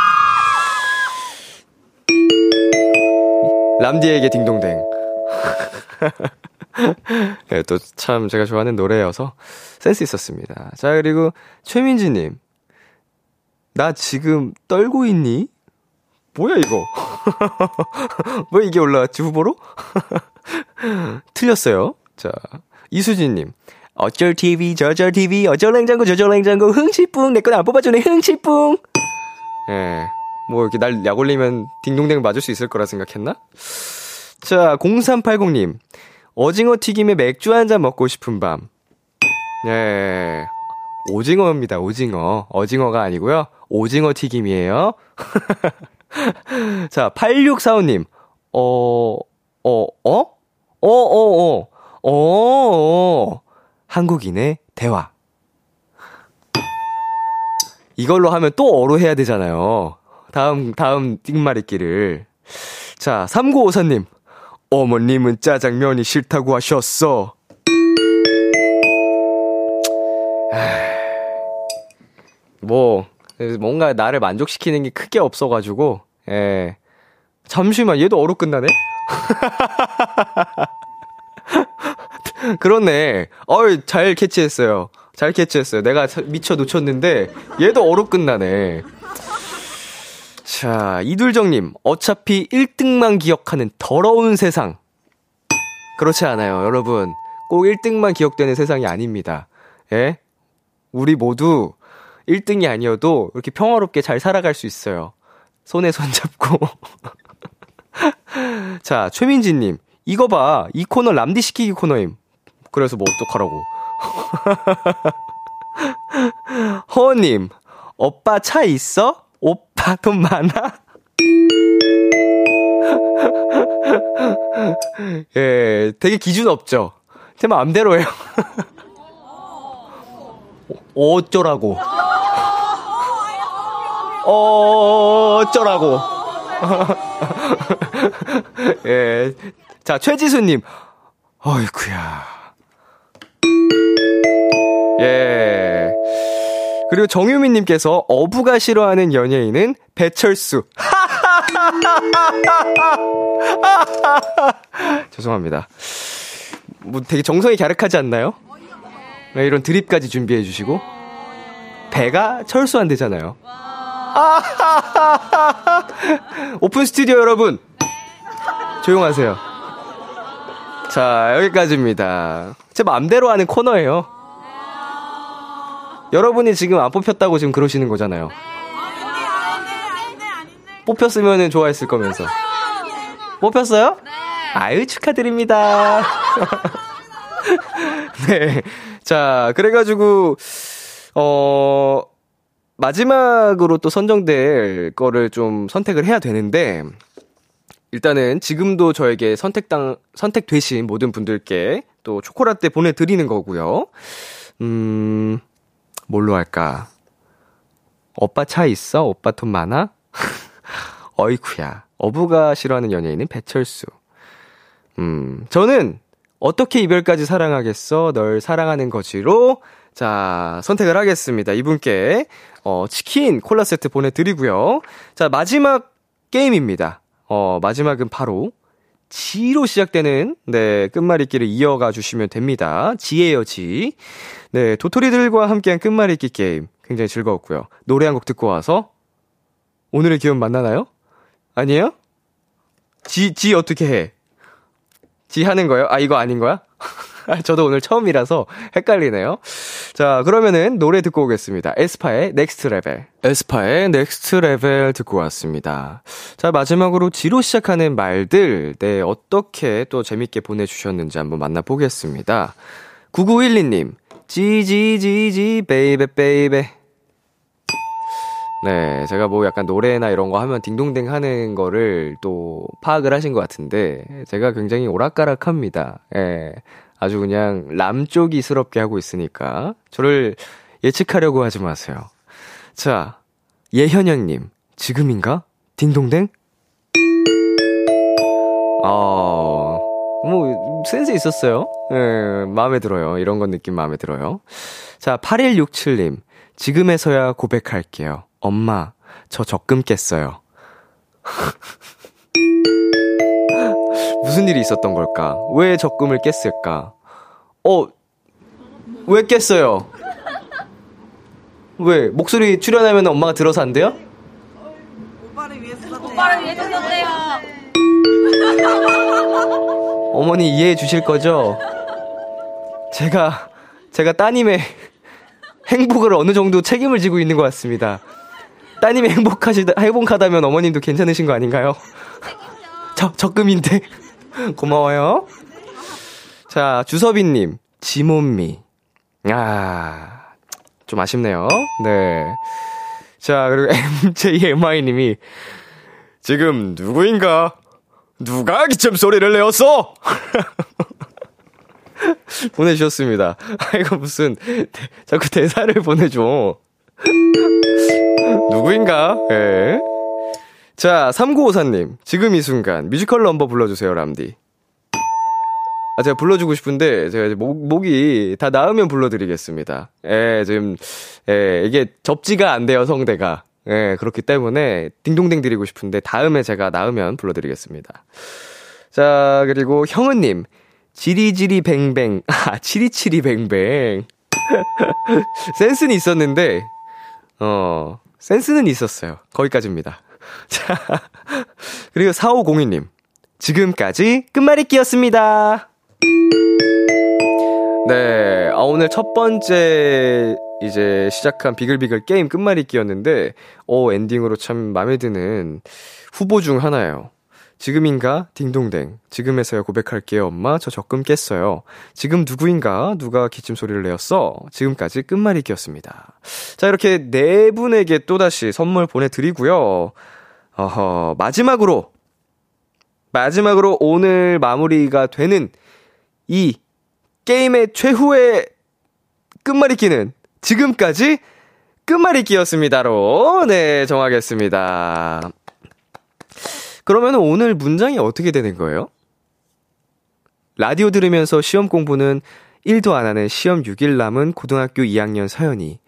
S2: 람디에게 딩동댕. 네, 또참 제가 좋아하는 노래여서 센스 있었습니다. 자 그리고 최민지님. 나 지금 떨고 있니? 뭐야 이거? 뭐 이게 올라왔지 후보로? 틀렸어요. 자 이수진님 어쩔 TV 저쩔 TV 어쩔 냉장고 저쩔 냉장고 흥치뿡 내 건 안 뽑아주네 흥치뿡. 예. 뭐 이렇게 날 약올리면 딩동댕 맞을 수 있을 거라 생각했나? 자 0380님 오징어 튀김에 맥주 한 잔 먹고 싶은 밤. 예. 오징어입니다, 오징어. 어징어가 아니고요. 오징어 튀김이에요. 자, 8645님. 어, 어, 어? 어, 어, 어. 어, 어. 한국인의 대화. 이걸로 하면 또 어로 해야 되잖아요. 다음, 다음 띵말잇기를. 자, 3954님. 어머님은 짜장면이 싫다고 하셨어. 뭐, 뭔가 나를 만족시키는 게 크게 없어가지고, 예. 잠시만, 얘도 어로 끝나네? 그렇네. 어이, 잘 캐치했어요. 잘 캐치했어요. 내가 미쳐 놓쳤는데, 얘도 어로 끝나네. 자, 이둘정님, 어차피 1등만 기억하는 더러운 세상. 그렇지 않아요, 여러분. 꼭 1등만 기억되는 세상이 아닙니다. 예? 우리 모두 1등이 아니어도 이렇게 평화롭게 잘 살아갈 수 있어요. 손에 손 잡고. 자, 최민지님. 이거 봐. 이 코너 람디 시키기 코너임. 그래서 뭐 어떡하라고. 허님. 오빠 차 있어? 오빠 돈 많아? 예, 되게 기준 없죠? 제 마음대로 해요. 어쩌라고. 어쩌라고. 예. 자, 최지수님. 어이구야. 예. 그리고 정유민님께서 어부가 싫어하는 연예인은 배철수. 죄송합니다. 뭐 되게 정성이 갸륵하지 않나요? 네, 이런 드립까지 준비해 주시고 배가 철수 안 되잖아요. 오픈 스튜디오 여러분 조용하세요. 자 여기까지입니다. 제 마음대로 하는 코너예요. 여러분이 지금 안 뽑혔다고 지금 그러시는 거잖아요. 뽑혔으면 좋아했을 거면서. 뽑혔어요? 아유, 축하드립니다. 네. 자, 그래가지고, 어, 마지막으로 또 선정될 거를 좀 선택을 해야 되는데, 일단은 지금도 저에게 선택당, 선택되신 모든 분들께 또 초콜릿 보내드리는 거고요. 음, 뭘로 할까? 오빠 차 있어? 오빠 돈 많아? 어이쿠야. 어부가 싫어하는 연예인은 배철수. 음, 저는 어떻게 이별까지 사랑하겠어? 널 사랑하는 거지로 자, 선택을 하겠습니다. 이분께 어, 치킨 콜라 세트 보내 드리고요. 자, 마지막 게임입니다. 어, 마지막은 바로 지로 시작되는 네, 끝말잇기를 이어가 주시면 됩니다. 지예요, 지. 네, 도토리들과 함께한 끝말잇기 게임 굉장히 즐거웠고요. 노래 한 곡 듣고 와서 오늘의 기운 만나나요? 아니에요? 지, 지 어떻게 해? 지 하는 거예요? 아, 이거 아닌 거야? 저도 오늘 처음이라서 헷갈리네요. 자, 그러면은 노래 듣고 오겠습니다. 에스파의 Next Level. 에스파의 Next Level 듣고 왔습니다. 자, 마지막으로 지로 시작하는 말들, 네, 어떻게 또 재밌게 보내주셨는지 한번 만나보겠습니다. 9912님, Gee Gee Gee Gee, baby, baby. 네, 제가 뭐 약간 노래나 이런 거 하면 딩동댕 하는 거를 또 파악을 하신 것 같은데, 제가 굉장히 오락가락합니다. 예. 아주 그냥 람쪽이스럽게 하고 있으니까, 저를 예측하려고 하지 마세요. 자, 예현영님, 지금인가? 딩동댕? 어, 뭐, 센스 있었어요. 예, 마음에 들어요. 이런 건 느낌 마음에 들어요. 자, 8167님, 지금에서야 고백할게요. 엄마, 저 적금 깼어요. 무슨 일이 있었던 걸까? 왜 적금을 깼을까? 어, 왜 깼어요? 왜? 목소리 출연하면 엄마가 들어서 안 돼요?
S5: 오빠를 위해서 썼대요.
S3: 오빠를 위해서 썼대요.
S2: 어머니 이해해 주실 거죠? 제가, 제가 따님의 행복을 어느 정도 책임을 지고 있는 것 같습니다. 따님이 행복하시다, 행복하다면 어머님도 괜찮으신 거 아닌가요? 저, 적금인데. 고마워요. 자, 주서빈님, 지몬미. 아, 좀 아쉽네요. 네. 자, 그리고 MJMI님이, 지금 누구인가? 누가 기침 소리를 내었어? 보내주셨습니다. 아, 이거 무슨, 대, 자꾸 대사를 보내줘. 누구인가? 예. 네. 자, 3954님. 지금 이 순간 뮤지컬 넘버 불러주세요, 람디. 아, 제가 불러주고 싶은데, 제가 이제 목, 목이 다 나으면 불러드리겠습니다. 예, 지금, 예, 이게 접지가 안 돼요, 성대가. 예, 그렇기 때문에 딩동댕 드리고 싶은데, 다음에 제가 나으면 불러드리겠습니다. 자, 그리고 형은님. 지리지리 뱅뱅. 아, Chitty Chitty Bang Bang. 센스는 있었는데, 어, 센스는 있었어요. 거기까지입니다. 자, 그리고 4502님. 지금까지 끝말잇기였습니다. 네, 아, 오늘 첫 번째 이제 시작한 비글비글 게임 끝말잇기였는데, 오, 엔딩으로 참 마음에 드는 후보 중 하나예요. 지금인가? 딩동댕. 지금에서야 고백할게요, 엄마. 저 적금 깼어요. 지금 누구인가? 누가 기침 소리를 내었어? 지금까지 끝말잇기였습니다. 자, 이렇게 네 분에게 또다시 선물 보내드리고요. 어허, 마지막으로, 마지막으로 오늘 마무리가 되는 이 게임의 최후의 끝말잇기는 지금까지 끝말잇기였습니다로, 네, 정하겠습니다. 그러면 오늘 문장이 어떻게 되는 거예요? 라디오 들으면서 시험 공부는 1도 안 하는 시험 6일 남은 고등학교 2학년 서연이.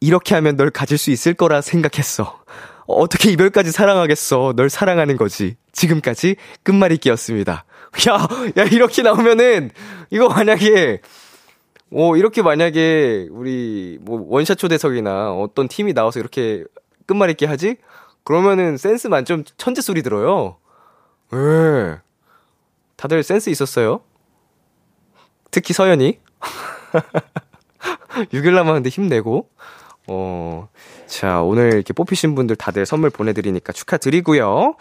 S2: 이렇게 하면 널 가질 수 있을 거라 생각했어. 어떻게 이별까지 사랑하겠어. 널 사랑하는 거지. 지금까지 끝말잇기였습니다. 야, 야, 이렇게 나오면은, 이거 만약에, 어, 이렇게 만약에, 우리, 뭐, 원샷 초대석이나 어떤 팀이 나와서 이렇게 끝말잇기 하지? 그러면은 센스 만점 천재 소리 들어요. 예. 다들 센스 있었어요? 특히 서연이. 6일 남았는데 힘내고. 어, 자, 오늘 이렇게 뽑히신 분들 다들 선물 보내드리니까 축하드리고요.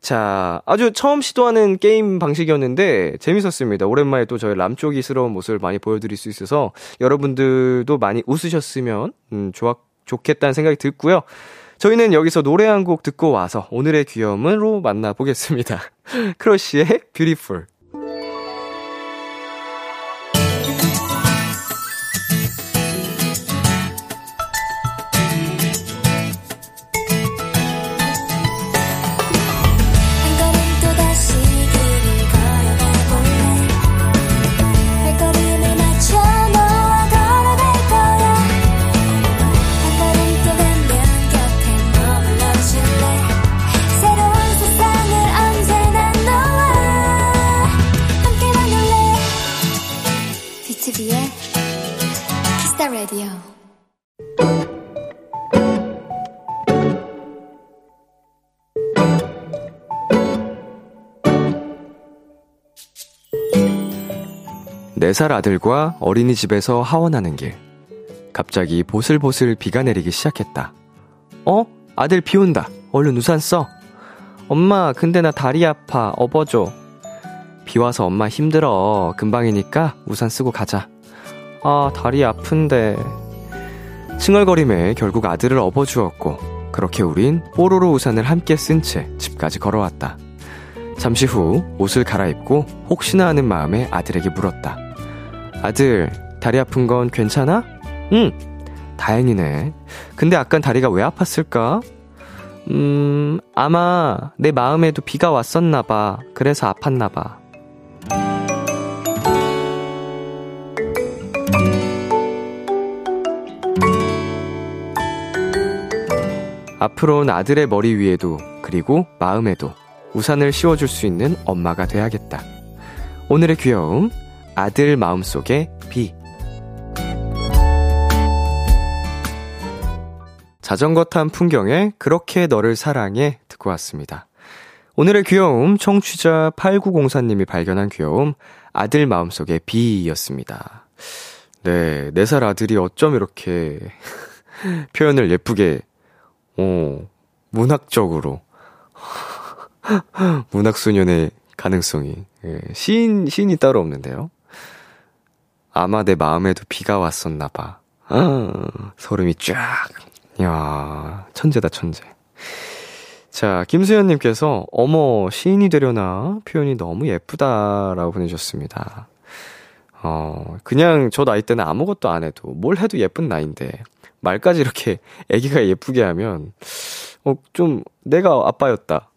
S2: 자, 아주 처음 시도하는 게임 방식이었는데 재밌었습니다. 오랜만에 또 저희 람쪽이스러운 모습을 많이 보여드릴 수 있어서 여러분들도 많이 웃으셨으면 음, 좋았, 좋겠다는 생각이 들고요. 저희는 여기서 노래 한 곡 듣고 와서 오늘의 귀여움으로 만나보겠습니다. 크러쉬의 뷰티풀. 4살 아들과 어린이집에서 하원하는 길. 갑자기 보슬보슬 비가 내리기 시작했다. 어? 아들 비 온다. 얼른 우산 써. 엄마, 근데 나 다리 아파. 업어줘. 비 와서 엄마 힘들어. 금방이니까 우산 쓰고 가자. 아, 다리 아픈데. 칭얼거림에 결국 아들을 업어주었고, 그렇게 우린 뽀로로 우산을 함께 쓴 채 집까지 걸어왔다. 잠시 후 옷을 갈아입고 혹시나 하는 마음에 아들에게 물었다. 아들, 다리 아픈 건 괜찮아? 응. 다행이네. 근데 아깐 다리가 왜 아팠을까? 음, 아마 내 마음에도 비가 왔었나봐. 그래서 아팠나봐. 앞으로는 아들의 머리 위에도 그리고 마음에도 우산을 씌워줄 수 있는 엄마가 돼야겠다. 오늘의 귀여움, 아들 마음속의 비. 자전거 탄 풍경에 그렇게 너를 사랑해 듣고 왔습니다. 오늘의 귀여움, 청취자 8904님이 발견한 귀여움, 아들 마음속의 비였습니다. 네, 4살 아들이 어쩜 이렇게 표현을 예쁘게, 어, 문학적으로, 문학 소년의 가능성이, 예, 시인, 시인이 따로 없는데요. 아마 내 마음에도 비가 왔었나 봐. 아, 소름이 쫙. 야 천재다, 천재. 자, 김수현님께서, 어머, 시인이 되려나? 표현이 너무 예쁘다라고 보내주셨습니다. 어, 그냥 저 나이 때는 아무것도 안 해도, 뭘 해도 예쁜 나이인데, 말까지 이렇게 애기가 예쁘게 하면, 어, 좀, 내가 아빠였다.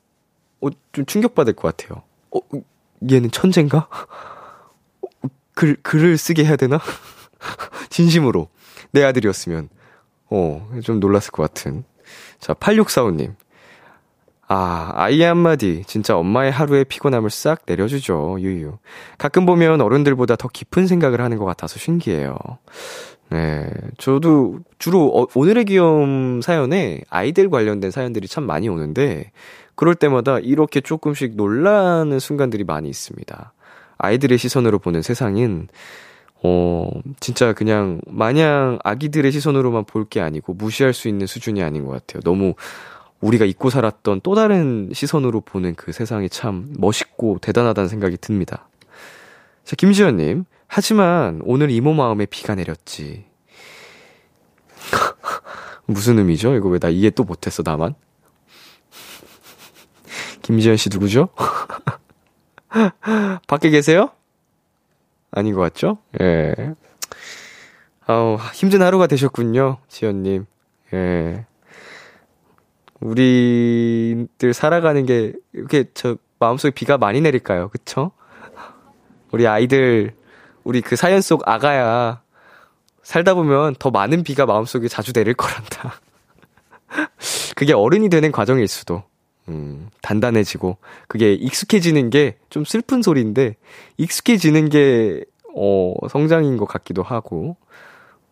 S2: 어, 좀 충격받을 것 같아요. 어, 얘는 천재인가? 어, 글, 글을 쓰게 해야 되나? 진심으로. 내 아들이었으면. 어, 좀 놀랐을 것 같은. 자, 8645님. 아, 아이 한마디. 진짜 엄마의 하루의 피곤함을 싹 내려주죠. 유유. 가끔 보면 어른들보다 더 깊은 생각을 하는 것 같아서 신기해요. 네. 저도 주로 어, 오늘의 귀여움 사연에 아이들 관련된 사연들이 참 많이 오는데, 그럴 때마다 이렇게 조금씩 놀라는 순간들이 많이 있습니다. 아이들의 시선으로 보는 세상은, 어, 진짜 그냥 마냥 아기들의 시선으로만 볼 게 아니고 무시할 수 있는 수준이 아닌 것 같아요. 너무 우리가 잊고 살았던 또 다른 시선으로 보는 그 세상이 참 멋있고 대단하다는 생각이 듭니다. 자, 김지현님. 하지만 오늘 이모 마음에 비가 내렸지. 무슨 의미죠? 이거 왜 나 이해 또 못했어, 나만? 김지현 씨 누구죠? 밖에 계세요? 아닌 것 같죠? 예. 아우, 힘든 하루가 되셨군요, 지연님. 예. 우리들 살아가는 게, 이렇게 저 마음속에 비가 많이 내릴까요? 그쵸? 우리 아이들, 우리 그 사연 속 아가야, 살다 보면 더 많은 비가 마음속에 자주 내릴 거란다. 그게 어른이 되는 과정일 수도. 음, 단단해지고, 그게 익숙해지는 게 좀 슬픈 소리인데, 익숙해지는 게, 어, 성장인 것 같기도 하고.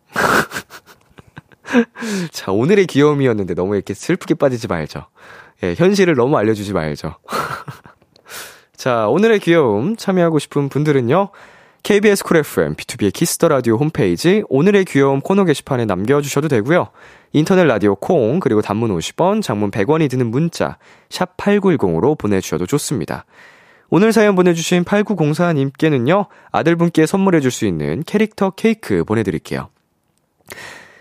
S2: 자, 오늘의 귀여움이었는데 너무 이렇게 슬프게 빠지지 말죠. 예, 현실을 너무 알려주지 말죠. 자, 오늘의 귀여움 참여하고 싶은 분들은요. KBS 쿨 FM, B2B의 키스터 라디오 홈페이지 오늘의 귀여움 코너 게시판에 남겨주셔도 되고요. 인터넷 라디오 콩, 그리고 단문 50원, 장문 100원이 드는 문자, 샵 8910으로 보내주셔도 좋습니다. 오늘 사연 보내주신 8904님께는요, 아들분께 선물해줄 수 있는 캐릭터 케이크 보내드릴게요.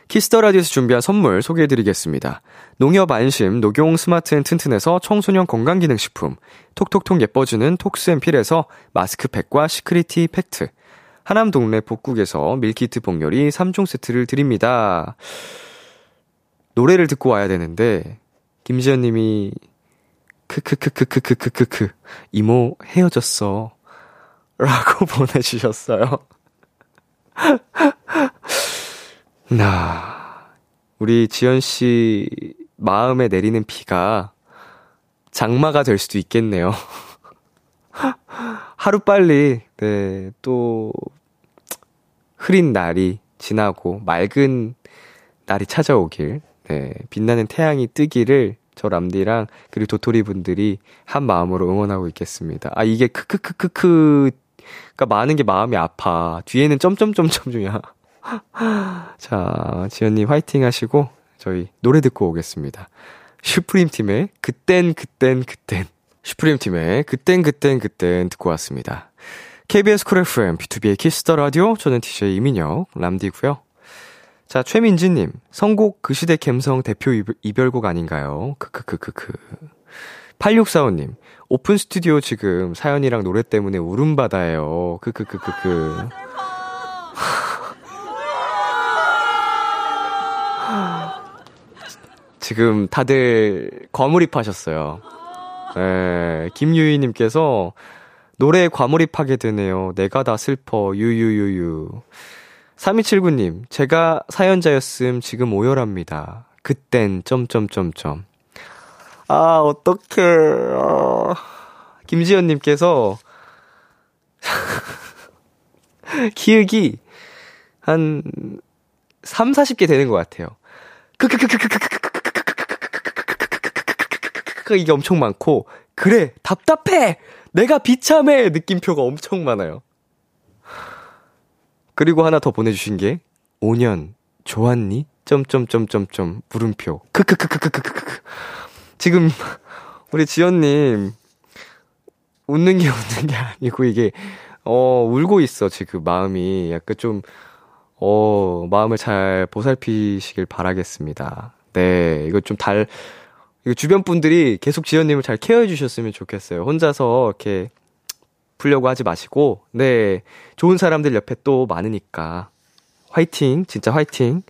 S2: Kiss the Radio에서 준비한 선물 소개해드리겠습니다. 농협 안심 녹용 스마트 앤 튼튼에서 청소년 건강기능식품, 톡톡톡 예뻐지는 톡스앤필에서 마스크팩과 시크리티 팩트, 하남 동네 복국에서 밀키트 복요리 3종 세트를 드립니다. 노래를 듣고 와야 되는데 김지연 님이 크크크크크크크크크 이모 헤어졌어 라고 보내주셨어요. 나 우리 지연 씨 마음에 내리는 비가 장마가 될 수도 있겠네요. 하루 빨리 네, 또 흐린 날이 지나고 맑은 날이 찾아오길 네, 빛나는 태양이 뜨기를 저 람디랑 그리고 도토리 분들이 한 마음으로 응원하고 있겠습니다. 아 이게 크크크크크가 많은 게 마음이 아파. 뒤에는 점점점점이야. 자, 지연님 화이팅 하시고 저희 노래 듣고 오겠습니다. 슈프림 팀의 그땐 그땐 그땐 슈프림 팀의 그땐 그땐 그땐 듣고 왔습니다. KBS 쿨 FM B2B의 키스터 라디오 저는 DJ 이민혁 람디고요. 자, 최민지님, 선곡 그 시대 갬성 대표 이별, 곡 아닌가요? 크크크크크. 8645님, 오픈 스튜디오 지금 사연이랑 노래 때문에 울음바다예요. 크크크크크. 지금 다들 과몰입하셨어요. 예, 김유희님께서 노래에 과몰입하게 되네요. 내가 다 슬퍼, 유유유유. 3279님, 제가 사연자였음 지금 오열합니다. 그땐, 점점점점. 아, 어떡해. 아. 김지연님께서, 기획이 한 3, 40개 되는 것 같아요. 답답해! 내가 비참해! 느낌표가 엄청 많아요. 그리고 하나 더 보내주신 게 5년 좋았니? 점점점점점 물음표 크크크크크크크크 지금 우리 지연님 웃는 게 웃는 게 아니고 이게 어 울고 있어 지금 마음이 약간 좀 어, 마음을 잘 보살피시길 바라겠습니다. 네, 이거 좀 달, 주변 분들이 계속 지연님을 잘 케어해 주셨으면 좋겠어요. 혼자서 이렇게 풀려고 하지 마시고, 네. 좋은 사람들 옆에 또 많으니까. 화이팅! 진짜 화이팅!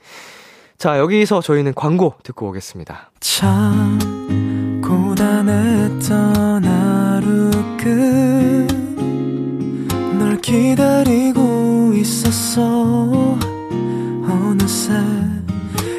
S2: 자, 여기서 저희는 광고 듣고 오겠습니다. 참, 고단했던 하루 끝널 기다리고 있었어. 어느새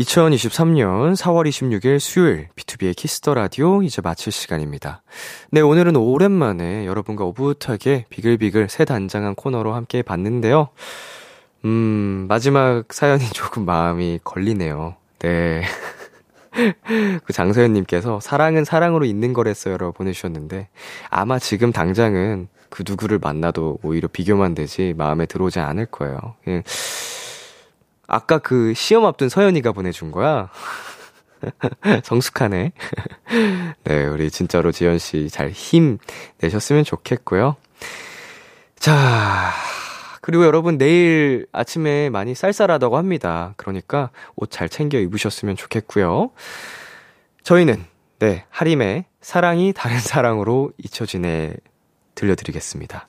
S2: 2023년 4월 26일 수요일 B2B의 키스터 라디오 이제 마칠 시간입니다. 네, 오늘은 오랜만에 여러분과 오붓하게 비글비글 새 단장한 코너로 함께 봤는데요. 음, 마지막 사연이 조금 마음이 걸리네요. 네. 그 장서연님께서 사랑은 사랑으로 있는 거랬어요라고 보내주셨는데 아마 지금 당장은 그 누구를 만나도 오히려 비교만 되지 마음에 들어오지 않을 거예요. 예. 아까 그 시험 앞둔 서연이가 보내준 거야. 성숙하네. 네, 우리 진짜로 지연 씨잘 힘 내셨으면 좋겠고요. 자, 그리고 여러분 내일 아침에 많이 쌀쌀하다고 합니다. 그러니까 옷 잘 챙겨 입으셨으면 좋겠고요. 저희는 네, 하림의 사랑이 다른 사랑으로 잊혀지네 들려드리겠습니다.